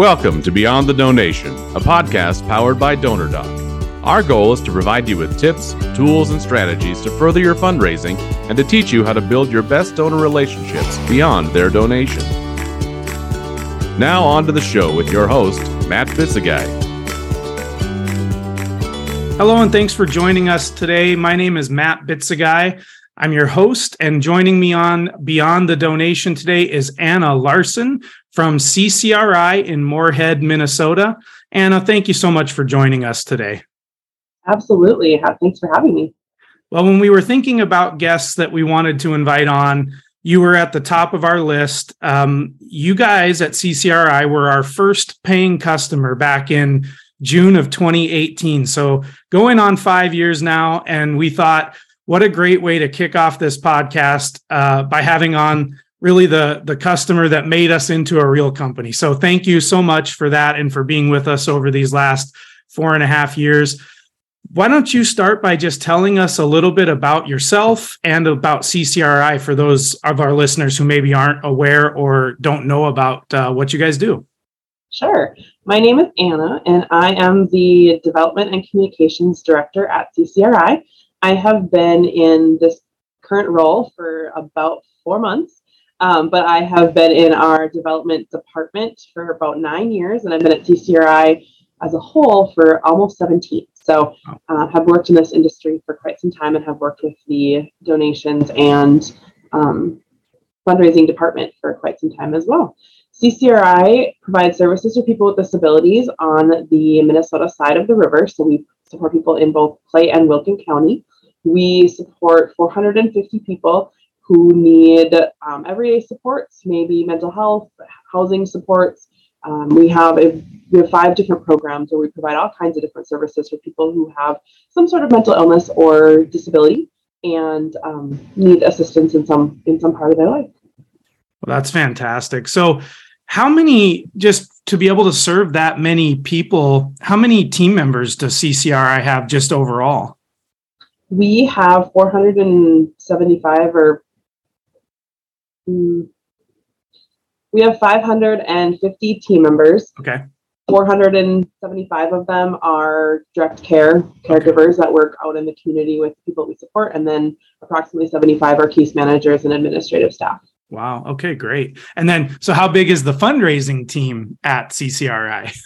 Welcome to Beyond the Donation, a podcast powered by DonorDoc. Our goal is to provide you with tips, tools, and strategies to further your fundraising and to teach you how to build your best donor relationships beyond their donation. Now, on to the show with your host, Matt Bitzegaio. Hello, and thanks for joining us today. My name is Matt Bitzegaio. I'm your host, and joining me on Beyond the Donation today is Anna Larson from CCRI in Moorhead, Minnesota. Anna, thank you so much for joining us today. Absolutely. Thanks for having me. Well, when we were thinking about guests that we wanted to invite on, you were at the top of our list. Um, you guys at CCRI were our first paying customer back in June of 2018. So going on five years now. And we thought, what a great way to kick off this podcast uh, by having on really the the customer that made us into a real company. So thank you so much for that and for being with us over these last four and a half years. Why don't you start by just telling us a little bit about yourself and about CCRI for those of our listeners who maybe aren't aware or don't know about uh, what you guys do? Sure. My name is Anna, and I am the Development and Communications Director at CCRI. I have been in this current role for about four months. Um, but I have been in our development department for about nine years, and I've been at CCRI as a whole for almost 17. So, uh, have worked in this industry for quite some time and have worked with the donations and um, fundraising department for quite some time as well. CCRI provides services to people with disabilities on the Minnesota side of the river. So, we support people in both Clay and Wilkin County. We support 450 people who need um, everyday supports, maybe mental health, housing supports. Um, we have a we have five different programs where we provide all kinds of different services for people who have some sort of mental illness or disability and um, need assistance in some in some part of their life. Well, that's fantastic. So, how many just to be able to serve that many people? How many team members does CCRI have just overall? We have 475 or we have 550 team members. Okay. 475 of them are direct care caregivers that work out in the community with people we support, and then approximately 75 are case managers and administrative staff. Wow. Okay, great. And then, so how big is the fundraising team at CCRI?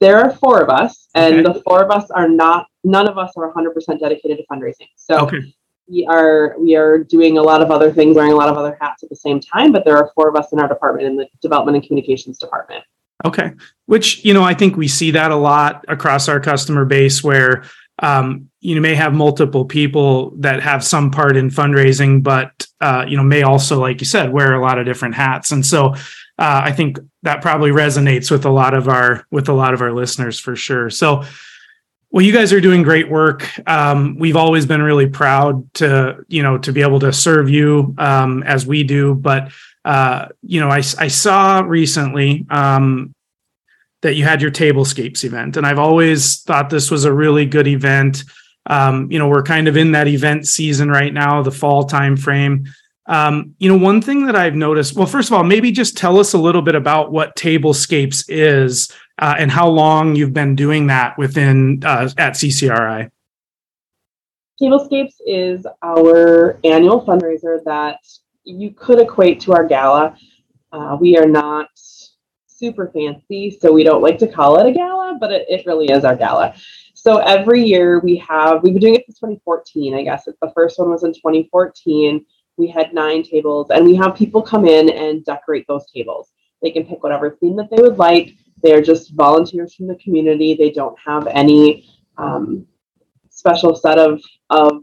There are four of us, and okay. the four of us are not, none of us are 100% dedicated to fundraising. So okay we are we are doing a lot of other things, wearing a lot of other hats at the same time. But there are four of us in our department, in the development and communications department. Okay, which you know I think we see that a lot across our customer base, where um, you may have multiple people that have some part in fundraising, but uh, you know may also, like you said, wear a lot of different hats, and so. Uh, I think that probably resonates with a lot of our with a lot of our listeners for sure. So, well, you guys are doing great work. Um, we've always been really proud to, you know, to be able to serve you um, as we do. But, uh, you know, I, I saw recently um, that you had your Tablescapes event, and I've always thought this was a really good event. Um, you know, we're kind of in that event season right now, the fall time frame. Um, you know, one thing that I've noticed, well, first of all, maybe just tell us a little bit about what Tablescapes is uh, and how long you've been doing that within uh, at CCRI. Tablescapes is our annual fundraiser that you could equate to our gala. Uh, we are not super fancy, so we don't like to call it a gala, but it, it really is our gala. So every year we have, we've been doing it since 2014, I guess. The first one was in 2014. We had nine tables, and we have people come in and decorate those tables. They can pick whatever theme that they would like. They're just volunteers from the community. They don't have any um, special set of, of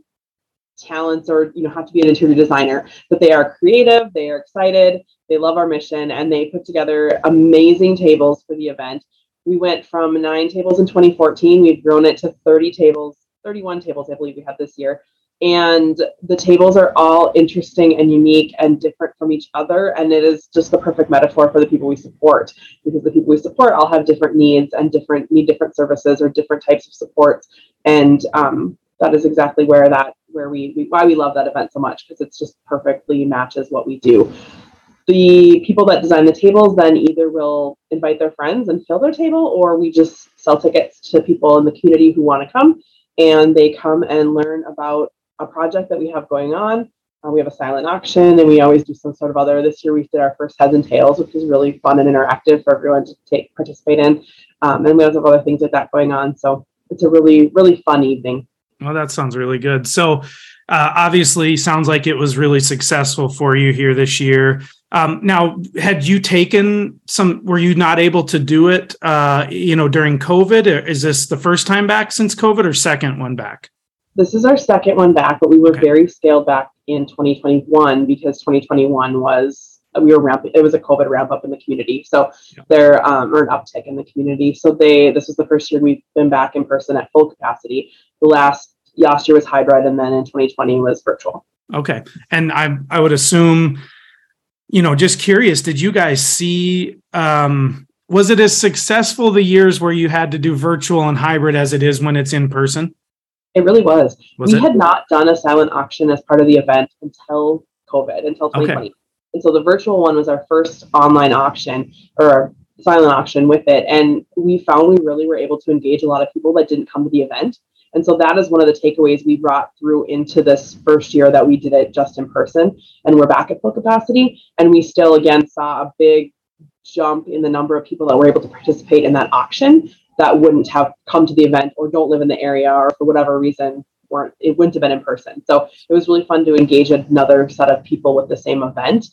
talents or you know have to be an interior designer but they are creative they are excited they love our mission and they put together amazing tables for the event we went from nine tables in 2014 we've grown it to 30 tables 31 tables i believe we had this year and the tables are all interesting and unique and different from each other. And it is just the perfect metaphor for the people we support because the people we support all have different needs and different need different services or different types of supports. And um, that is exactly where that where we, we why we love that event so much because it's just perfectly matches what we do. The people that design the tables then either will invite their friends and fill their table, or we just sell tickets to people in the community who want to come, and they come and learn about a project that we have going on. Uh, we have a silent auction, and we always do some sort of other. This year, we did our first heads and tails, which is really fun and interactive for everyone to take participate in. Um, and we have other things like that going on. So it's a really, really fun evening. Well, that sounds really good. So, uh, obviously, sounds like it was really successful for you here this year. Um, now, had you taken some? Were you not able to do it? Uh, you know, during COVID. Is this the first time back since COVID, or second one back? This is our second one back, but we were okay. very scaled back in 2021 because 2021 was we were ramping. It was a COVID ramp up in the community, so yeah. there um, or an uptick in the community. So they this was the first year we've been back in person at full capacity. The last last year was hybrid, and then in 2020 was virtual. Okay, and I I would assume, you know, just curious, did you guys see? Um, was it as successful the years where you had to do virtual and hybrid as it is when it's in person? It really was. was we it? had not done a silent auction as part of the event until COVID, until 2020. Okay. And so the virtual one was our first online auction or silent auction with it. And we found we really were able to engage a lot of people that didn't come to the event. And so that is one of the takeaways we brought through into this first year that we did it just in person. And we're back at full capacity. And we still, again, saw a big jump in the number of people that were able to participate in that auction that wouldn't have come to the event or don't live in the area or for whatever reason weren't it wouldn't have been in person. So it was really fun to engage another set of people with the same event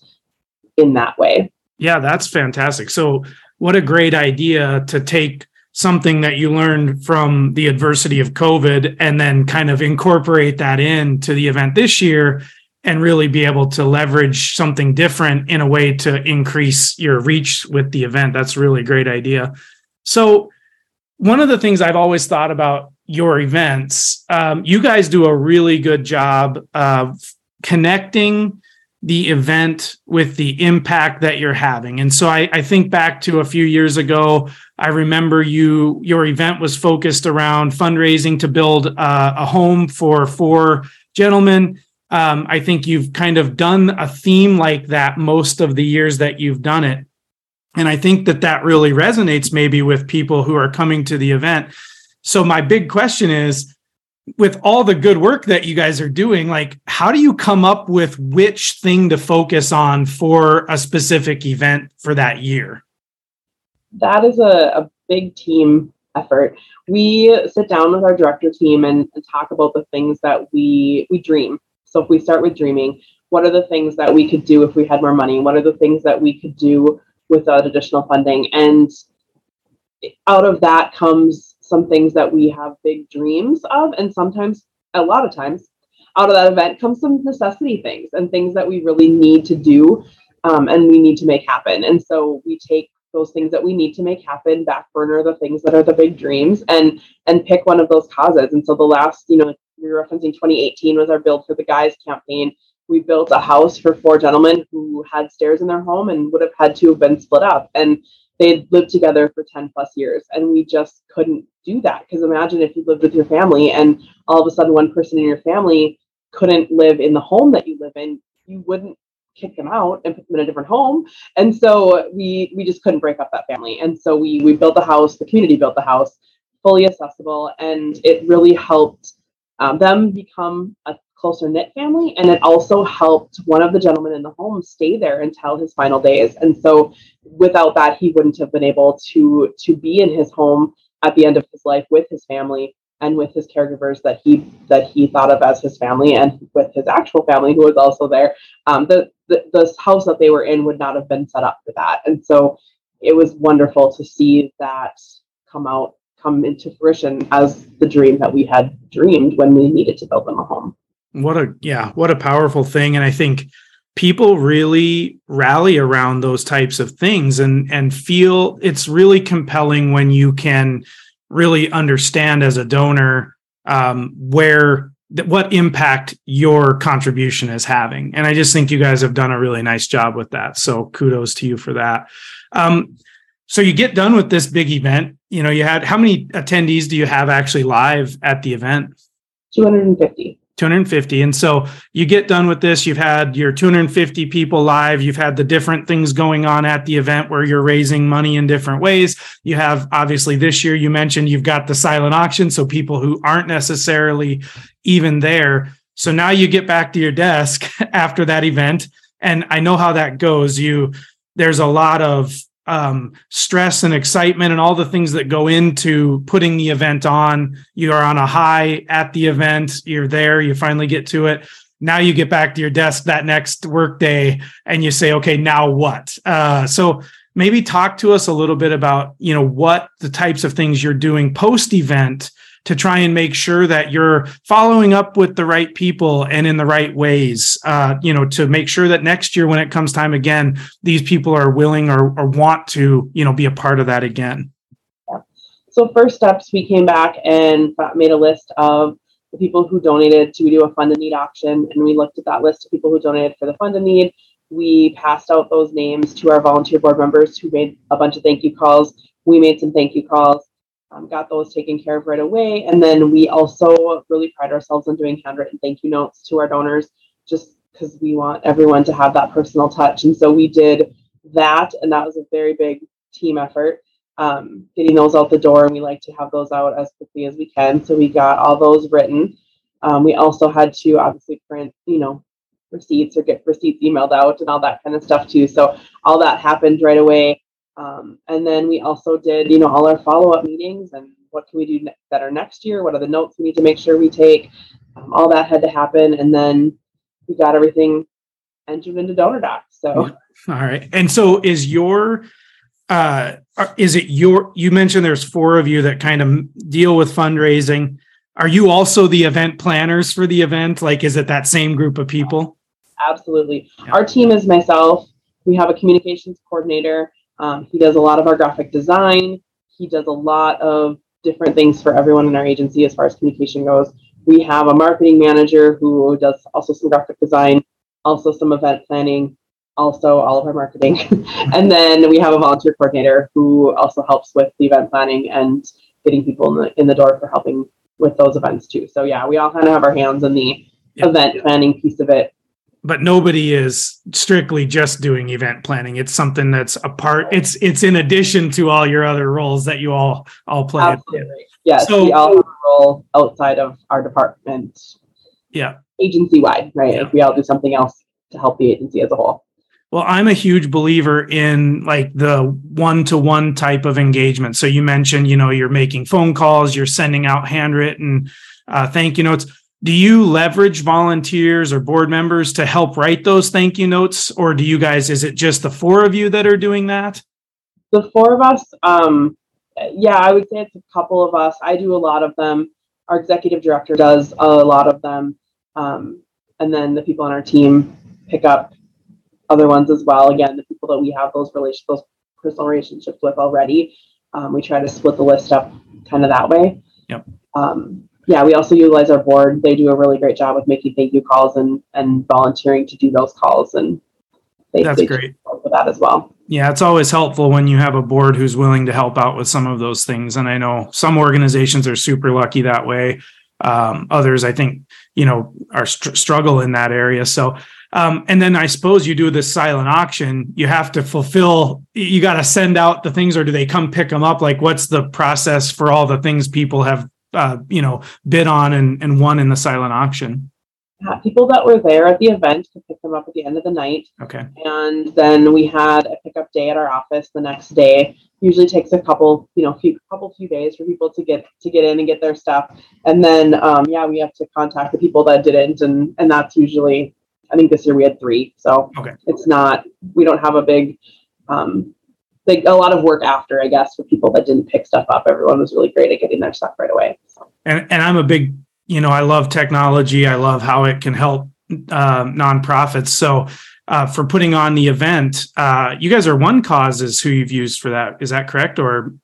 in that way. Yeah, that's fantastic. So what a great idea to take something that you learned from the adversity of COVID and then kind of incorporate that into the event this year and really be able to leverage something different in a way to increase your reach with the event. That's really a great idea. So one of the things I've always thought about your events, um, you guys do a really good job of connecting the event with the impact that you're having. And so I, I, think back to a few years ago, I remember you your event was focused around fundraising to build uh, a home for four gentlemen. Um, I think you've kind of done a theme like that most of the years that you've done it. And I think that that really resonates maybe with people who are coming to the event. So my big question is with all the good work that you guys are doing, like how do you come up with which thing to focus on for a specific event for that year? That is a, a big team effort. We sit down with our director team and, and talk about the things that we we dream. So if we start with dreaming, what are the things that we could do if we had more money? What are the things that we could do without additional funding? And out of that comes some things that we have big dreams of and sometimes a lot of times out of that event comes some necessity things and things that we really need to do um, and we need to make happen. And so we take those things that we need to make happen back burner the things that are the big dreams and and pick one of those causes. And so the last you know we were referencing 2018 was our build for the guys campaign we built a house for four gentlemen who had stairs in their home and would have had to have been split up. And they'd lived together for 10 plus years and we just couldn't do that. Because imagine if you lived with your family and all of a sudden one person in your family couldn't live in the home that you live in you wouldn't kick them out and put them in a different home. And so we we just couldn't break up that family. And so we we built the house the community built the house fully accessible and it really helped um, them become a closer knit family and it also helped one of the gentlemen in the home stay there until his final days. And so without that he wouldn't have been able to to be in his home at the end of his life with his family and with his caregivers that he that he thought of as his family and with his actual family who was also there. Um, the, the the house that they were in would not have been set up for that. And so it was wonderful to see that come out come into fruition as the dream that we had dreamed when we needed to build them a home what a yeah, what a powerful thing. And I think people really rally around those types of things and and feel it's really compelling when you can really understand as a donor um, where what impact your contribution is having. And i just think you guys have done a really nice job with that. So kudos to you for that. Um, so you get done with this big event. You know you had how many attendees do you have actually live at the event? 250 250. And so you get done with this, you've had your 250 people live, you've had the different things going on at the event where you're raising money in different ways. You have obviously this year you mentioned you've got the silent auction so people who aren't necessarily even there. So now you get back to your desk after that event and I know how that goes. You there's a lot of um, stress and excitement and all the things that go into putting the event on. You are on a high at the event. You're there. You finally get to it. Now you get back to your desk that next workday and you say, okay, now what? Uh, so maybe talk to us a little bit about you know what the types of things you're doing post event to try and make sure that you're following up with the right people and in the right ways uh, you know to make sure that next year when it comes time again these people are willing or, or want to you know be a part of that again. Yeah. so first steps we came back and made a list of the people who donated to do a fund-a-need auction and we looked at that list of people who donated for the fund-a-need. We passed out those names to our volunteer board members who made a bunch of thank you calls. We made some thank you calls um, got those taken care of right away. And then we also really pride ourselves on doing handwritten thank you notes to our donors just because we want everyone to have that personal touch. And so we did that, and that was a very big team effort. Um, getting those out the door, and we like to have those out as quickly as we can. So we got all those written. Um, we also had to obviously print, you know, receipts or get receipts emailed out and all that kind of stuff too. So all that happened right away. Um, and then we also did, you know, all our follow up meetings and what can we do ne- better next year? What are the notes we need to make sure we take? Um, all that had to happen. And then we got everything entered into DonorDoc. So, all right. And so is your, uh, is it your, you mentioned there's four of you that kind of deal with fundraising. Are you also the event planners for the event? Like, is it that same group of people? Absolutely. Yeah. Our team is myself. We have a communications coordinator um, he does a lot of our graphic design. He does a lot of different things for everyone in our agency as far as communication goes. We have a marketing manager who does also some graphic design, also some event planning, also all of our marketing. and then we have a volunteer coordinator who also helps with the event planning and getting people in the in the door for helping with those events too. So yeah, we all kind of have our hands in the event planning piece of it but nobody is strictly just doing event planning. It's something that's a part. It's it's in addition to all your other roles that you all all play. Absolutely. Yes, so, we all have a role outside of our department. Yeah. Agency wide, right? Yeah. If we all do something else to help the agency as a whole. Well, I'm a huge believer in like the one to one type of engagement. So you mentioned, you know, you're making phone calls, you're sending out handwritten uh, thank you notes do you leverage volunteers or board members to help write those thank you notes? Or do you guys is it just the four of you that are doing that? The four of us um yeah i would say it's a couple of us. I do a lot of them. Our executive director does a lot of them. Um, and then the people on our team pick up other ones as well. Again the people that we have those relation those personal relationships with already um, we try to split the list up kind of that way. Yep. Um, yeah, we also utilize our board. They do a really great job with making thank you calls and and volunteering to do those calls, and they, that's they great for that as well. Yeah, it's always helpful when you have a board who's willing to help out with some of those things. And I know some organizations are super lucky that way. Um, others, I think, you know, are str- struggle in that area. So, um, and then I suppose you do this silent auction. You have to fulfill. You got to send out the things, or do they come pick them up? Like, what's the process for all the things people have uh, you know bid on and, and won in the silent auction. Yeah, people that were there at the event could pick them up at the end of the night. Okay. And then we had a pickup day at our office the next day. Usually takes a couple you know few couple few days for people to get to get in and get their stuff. And then um, yeah we have to contact the people that didn't and and that's usually i think this year we had three. So okay. it's not we don't have a big um, like a lot of work after, I guess, for people that didn't pick stuff up. Everyone was really great at getting their stuff right away. So. And and I'm a big, you know, I love technology. I love how it can help uh, nonprofits. So uh, for putting on the event, uh, you guys are OneCause is who you've used for that. Is that correct? Or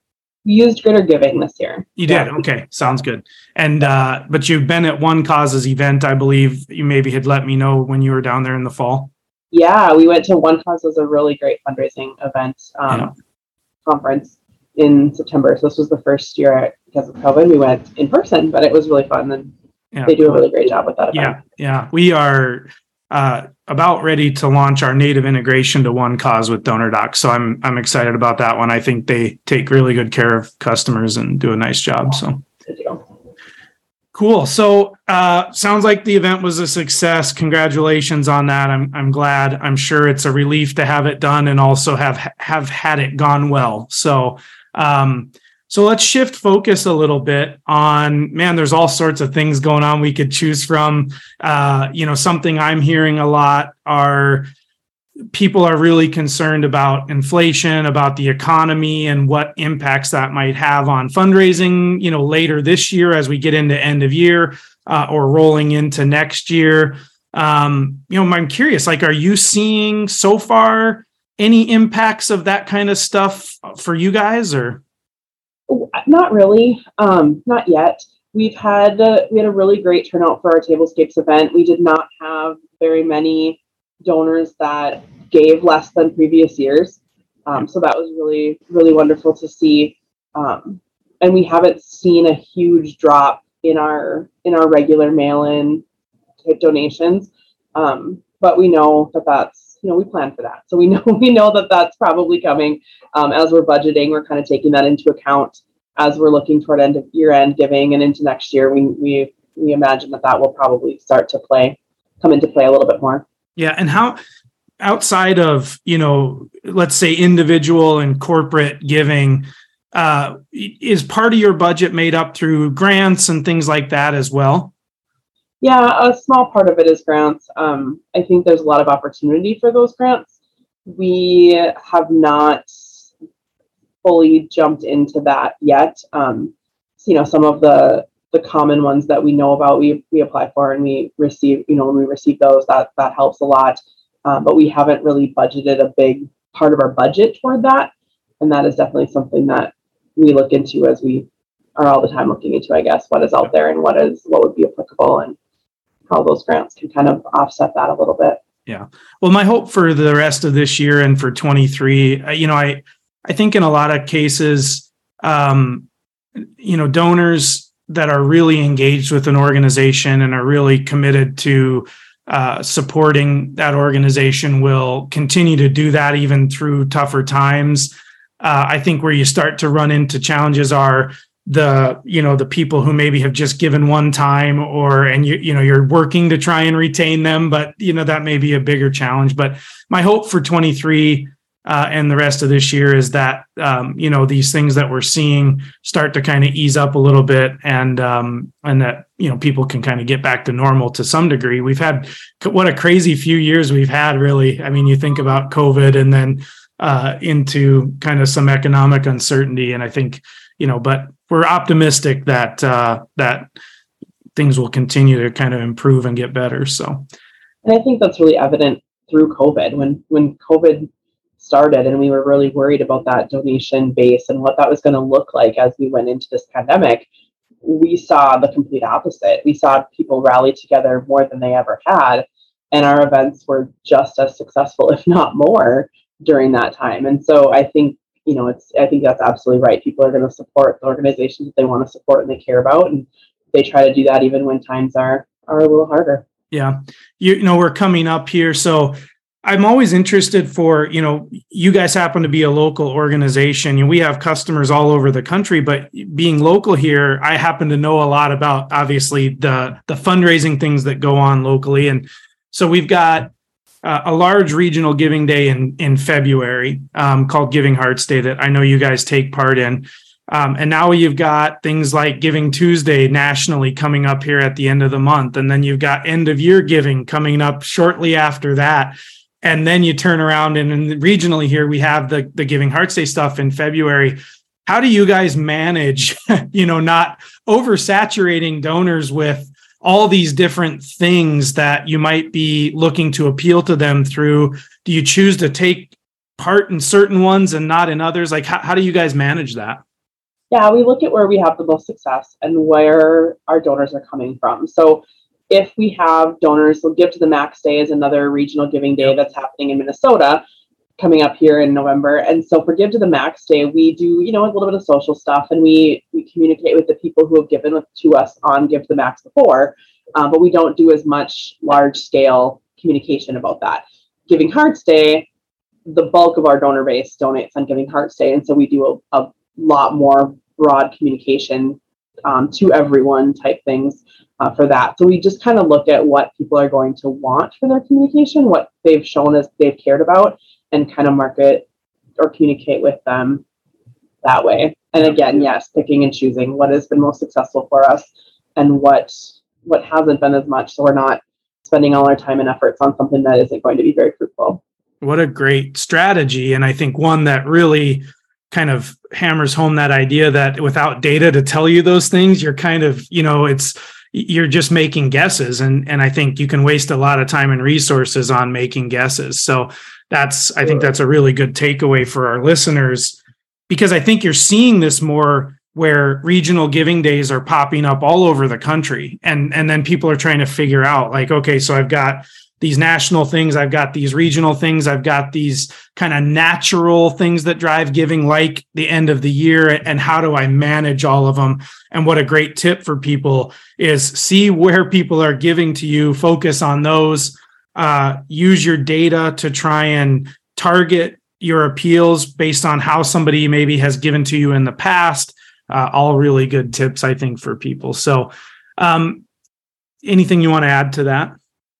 we used Greater Giving this year. You did. Yeah. Okay, sounds good. And uh, but you've been at OneCause's event, I believe. You maybe had let me know when you were down there in the fall. Yeah, we went to OneCause was a really great fundraising event um, yeah. conference in September. So this was the first year because of COVID. We went in person, but it was really fun and yeah. they do a really great job with that. Event. Yeah, yeah, we are uh, about ready to launch our native integration to OneCause with DonorDoc. So I'm I'm excited about that one. I think they take really good care of customers and do a nice job. So. Cool. So uh, sounds like the event was a success. Congratulations on that. I'm I'm glad. I'm sure it's a relief to have it done and also have have had it gone well. So um, so let's shift focus a little bit on man, there's all sorts of things going on we could choose from. Uh, you know, something I'm hearing a lot are people are really concerned about inflation, about the economy and what impacts that might have on fundraising, you know, later this year as we get into end of year uh, or rolling into next year. Um, you know, I'm curious, like, are you seeing so far any impacts of that kind of stuff for you guys or? Not really. Um, not yet. We've had uh, we had a really great turnout for our Tablescapes event. We did not have very many donors that gave less than previous years, um, so that was really really wonderful to see. Um, and we haven't seen a huge drop in our in our regular mail-in type donations, um, but we know that that's you know we plan for that, so we know we know that that's probably coming um, as we're budgeting. We're kind of taking that into account as we're looking toward end of year end giving and into next year, we we we imagine that that will probably start to play come into play a little bit more. Yeah, and how outside of you know let's say individual and corporate giving uh, is part of your budget made up through grants and things like that as well? Yeah a small part of it is grants. Um, i think there's a lot of opportunity for those grants. We have not fully jumped into that yet. Um, you know, some of the the common ones that we know about, we we apply for and we receive. You know, when we receive those, that that helps a lot. Um, but we haven't really budgeted a big part of our budget toward that, and that is definitely something that we look into as we are all the time looking into. I guess what is out there and what is what would be applicable and how those grants can kind of offset that a little bit. Yeah. Well, my hope for the rest of this year and for 23, uh, you know, I I think in a lot of cases, um, you know, donors that are really engaged with an organization and are really committed to uh, supporting that organization will continue to do that even through tougher times. Uh, I think where you start to run into challenges are the you know the people who maybe have just given one time or and you you know you're working to try and retain them but you know that may be a bigger challenge but my hope for 23 uh, and the rest of this year is that um, you know these things that we're seeing start to kind of ease up a little bit and um, and that you know people can kind of get back to normal to some degree. We've had what a crazy few years we've had really. I mean you think about covid and then uh, into kind of some economic uncertainty and i think you know but we're optimistic that uh, that things will continue to kind of improve and get better so. And i think that's really evident through covid. When when covid started and we were really worried about that donation base and what that was going to look like as we went into this pandemic. We saw the complete opposite. We saw people rally together more than they ever had and our events were just as successful if not more during that time. And so i think you know it's i think that's absolutely right. People are going to support the organizations that they want to support and they care about and they try to do that even when times are are a little harder. Yeah. You, you know we're coming up here so I'm always interested for, you know, you guys happen to be a local organization. Know, we have customers all over the country, but being local here, I happen to know a lot about obviously the the fundraising things that go on locally. And so we've got uh, a large regional giving day in in February um, called Giving Hearts Day that I know you guys take part in. Um, and now you've got things like Giving Tuesday nationally coming up here at the end of the month. And then you've got end of year giving coming up shortly after that and then you turn around and, and regionally here we have the the giving hearts day stuff in february. How do you guys manage you know not oversaturating donors with all these different things that you might be looking to appeal to them through? Do you choose to take part in certain ones and not in others? Like how, how do you guys manage that? Yeah we look at where we have the most success and where our donors are coming from. So if we have donors, we'll give to the Max Day is another regional giving day that's happening in Minnesota. coming up here in November. And so for Give to the Max Day, we do, you know, a little bit of social stuff and we we communicate with the people who have given to us on Give to the Max before, um, but we don't do as much large scale communication about that. Giving Hearts Day, the bulk of our donor base donates on Giving Hearts Day. And so we do a, a lot more broad communication um, to everyone type things uh, for that. So we just kind of look at what people are going to want for their communication, what they've shown us they've cared about, and kind of market or communicate with them that way. And again, yes, picking and choosing what has been most successful for us and what what hasn't been as much. So we're not spending all our time and efforts on something that isn't going to be very fruitful. What a great strategy. And I think one that really kind of hammers home that idea that without data to tell you those things, you're kind of, you know, it's you're just making guesses. And and I think you can waste a lot of time and resources on making guesses. So that's I think that's a really good takeaway for our listeners because I think you're seeing this more where regional giving days are popping up all over the country. And and then people are trying to figure out like okay so I've got these national things i've got these regional things i've got these kind of natural things that drive giving like the end of the year and how do i manage all of them and what a great tip for people is see where people are giving to you focus on those uh, use your data to try and target your appeals based on how somebody maybe has given to you in the past uh, all really good tips i think for people. So um, anything you want to add to that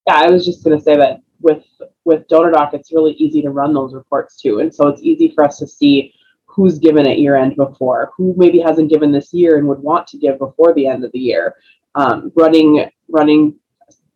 yeah, I was just going to say that with with DonorDoc, it's really easy to run those reports too, and so it's easy for us to see who's given at year end before, who maybe hasn't given this year and would want to give before the end of the year. Um, running running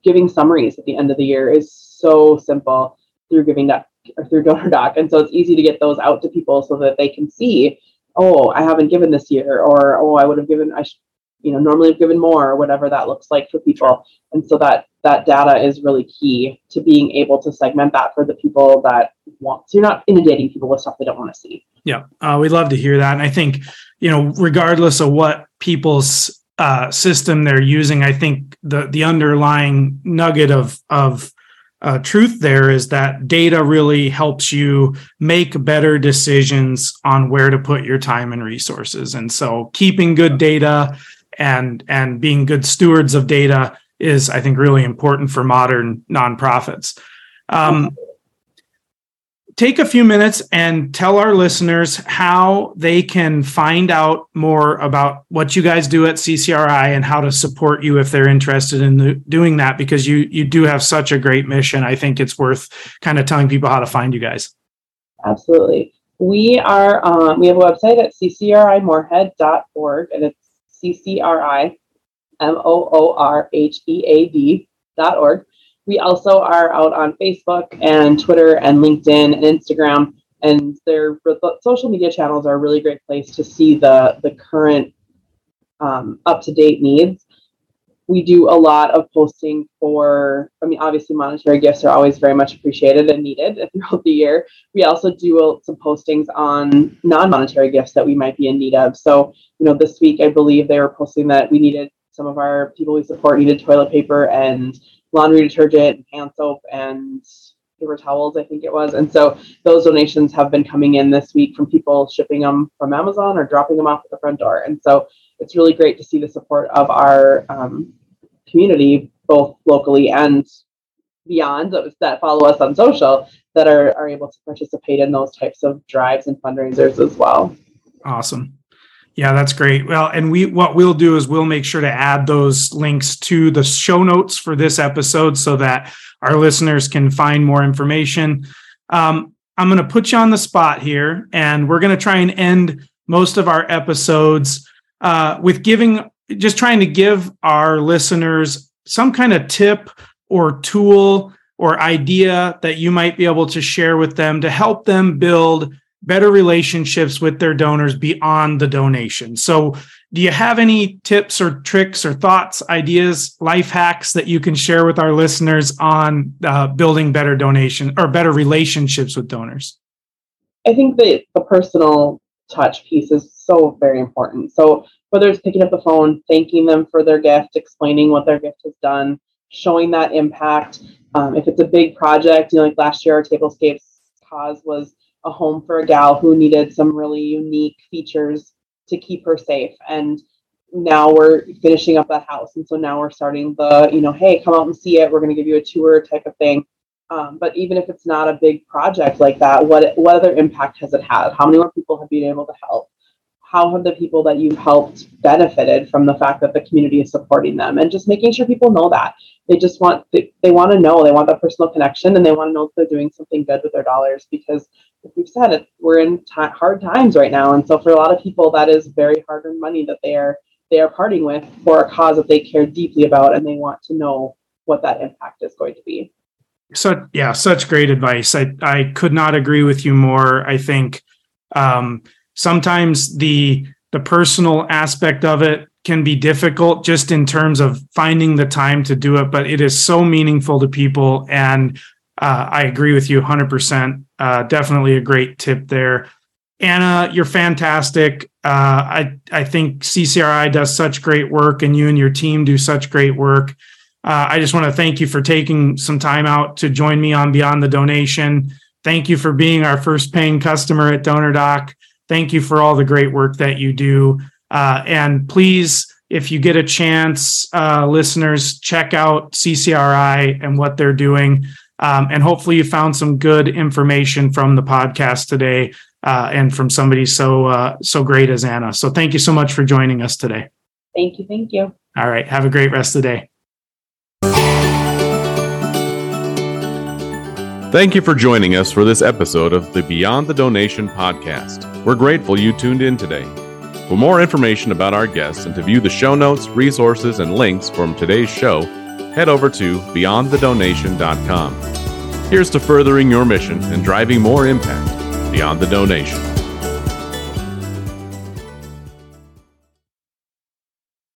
giving summaries at the end of the year is so simple through giving that or through DonorDoc, and so it's easy to get those out to people so that they can see, oh, I haven't given this year, or oh, I would have given I sh- you know normally have given more or whatever that looks like for people. And so that that data is really key to being able to segment that for the people that want so you're not inundating people with stuff they don't want to see. Yeah uh, we'd love to hear that. And i think you know regardless of what people's uh, system they're using i think the the underlying nugget of of uh, truth there is that data really helps you make better decisions on where to put your time and resources. And so keeping good data and and being good stewards of data is i think really important for modern nonprofits. Um, take a few minutes and tell our listeners how they can find out more about what you guys do at ccri and how to support you if they're interested in the, doing that because you you do have such a great mission. I think it's worth kind of telling people how to find you guys. Absolutely. We are um, we have a website at ccrimoorhead.org and it's C-C-R-I M-O-O-R-H-E-A-D dot org. We also are out on Facebook and Twitter and LinkedIn and Instagram. And their social media channels are a really great place to see the, the current um, up to date needs. We do a lot of posting for, I mean, obviously, monetary gifts are always very much appreciated and needed throughout the year. We also do some postings on non monetary gifts that we might be in need of. So you know, this week I believe they were posting that we needed some of our people we support needed toilet paper and laundry detergent, and hand soap, and paper towels, I think it was. And so those donations have been coming in this week from people shipping them from Amazon or dropping them off at the front door. And so it's really great to see the support of our um, community, both locally and beyond that follow us on social that are, are able to participate in those types of drives and fundraisers as well. Awesome. Yeah, that's great. Well, and we what we'll do is we'll make sure to add those links to the show notes for this episode so that our listeners can find more information. Um, I'm going to put you on the spot here, and we're going to try and end most of our episodes uh, with giving, just trying to give our listeners some kind of tip or tool or idea that you might be able to share with them to help them build better relationships with their donors beyond the donation. So, do you have any tips or tricks or thoughts, ideas, life hacks that you can share with our listeners on uh, building better donation or better relationships with donors? I think that the personal touch piece is so very important. So, whether it's picking up the phone, thanking them for their gift, explaining what their gift has done, showing that impact. Um, if it's a big project, you know, like last year, our tablescapes cause was a home for a gal who needed some really unique features to keep her safe. And now we're finishing up that house. And so now we're starting the, you know, hey, come out and see it. We're going to give you a tour type of thing. Um, but even if it's not a big project like that, what what other impact has it had? How many more people have been able to help? How have the people that you've helped benefited from the fact that the community is supporting them? And just making sure people know that. They just want they, they want to know they want that personal connection and they want to know if they're doing something good with their dollars because we've said it we're in t- hard times right now and so for a lot of people that is very hard earned money that they are they are parting with for a cause that they care deeply about and they want to know what that impact is going to be. So yeah such great advice. I i could not agree with you more. I think um sometimes the the personal aspect of it can be difficult just in terms of finding the time to do it, but it is so meaningful to people. And uh, I agree with you 100%. Uh, definitely a great tip there. Anna, you're fantastic. Uh, I, I think CCRI does such great work, and you and your team do such great work. Uh, I just want to thank you for taking some time out to join me on Beyond the Donation. Thank you for being our first paying customer at DonorDoc. Thank you for all the great work that you do. Uh, and please, if you get a chance, uh, listeners, check out CCRI and what they're doing. Um, and hopefully, you found some good information from the podcast today uh, and from somebody so uh, so great as Anna. So, thank you so much for joining us today. Thank you. Thank you. All right. Have a great rest of the day. Thank you for joining us for this episode of the Beyond the Donation podcast. We're grateful you tuned in today. For more information about our guests and to view the show notes, resources, and links from today's show, head over to beyondthedonation.com. Here's to furthering your mission and driving more impact beyond the donation.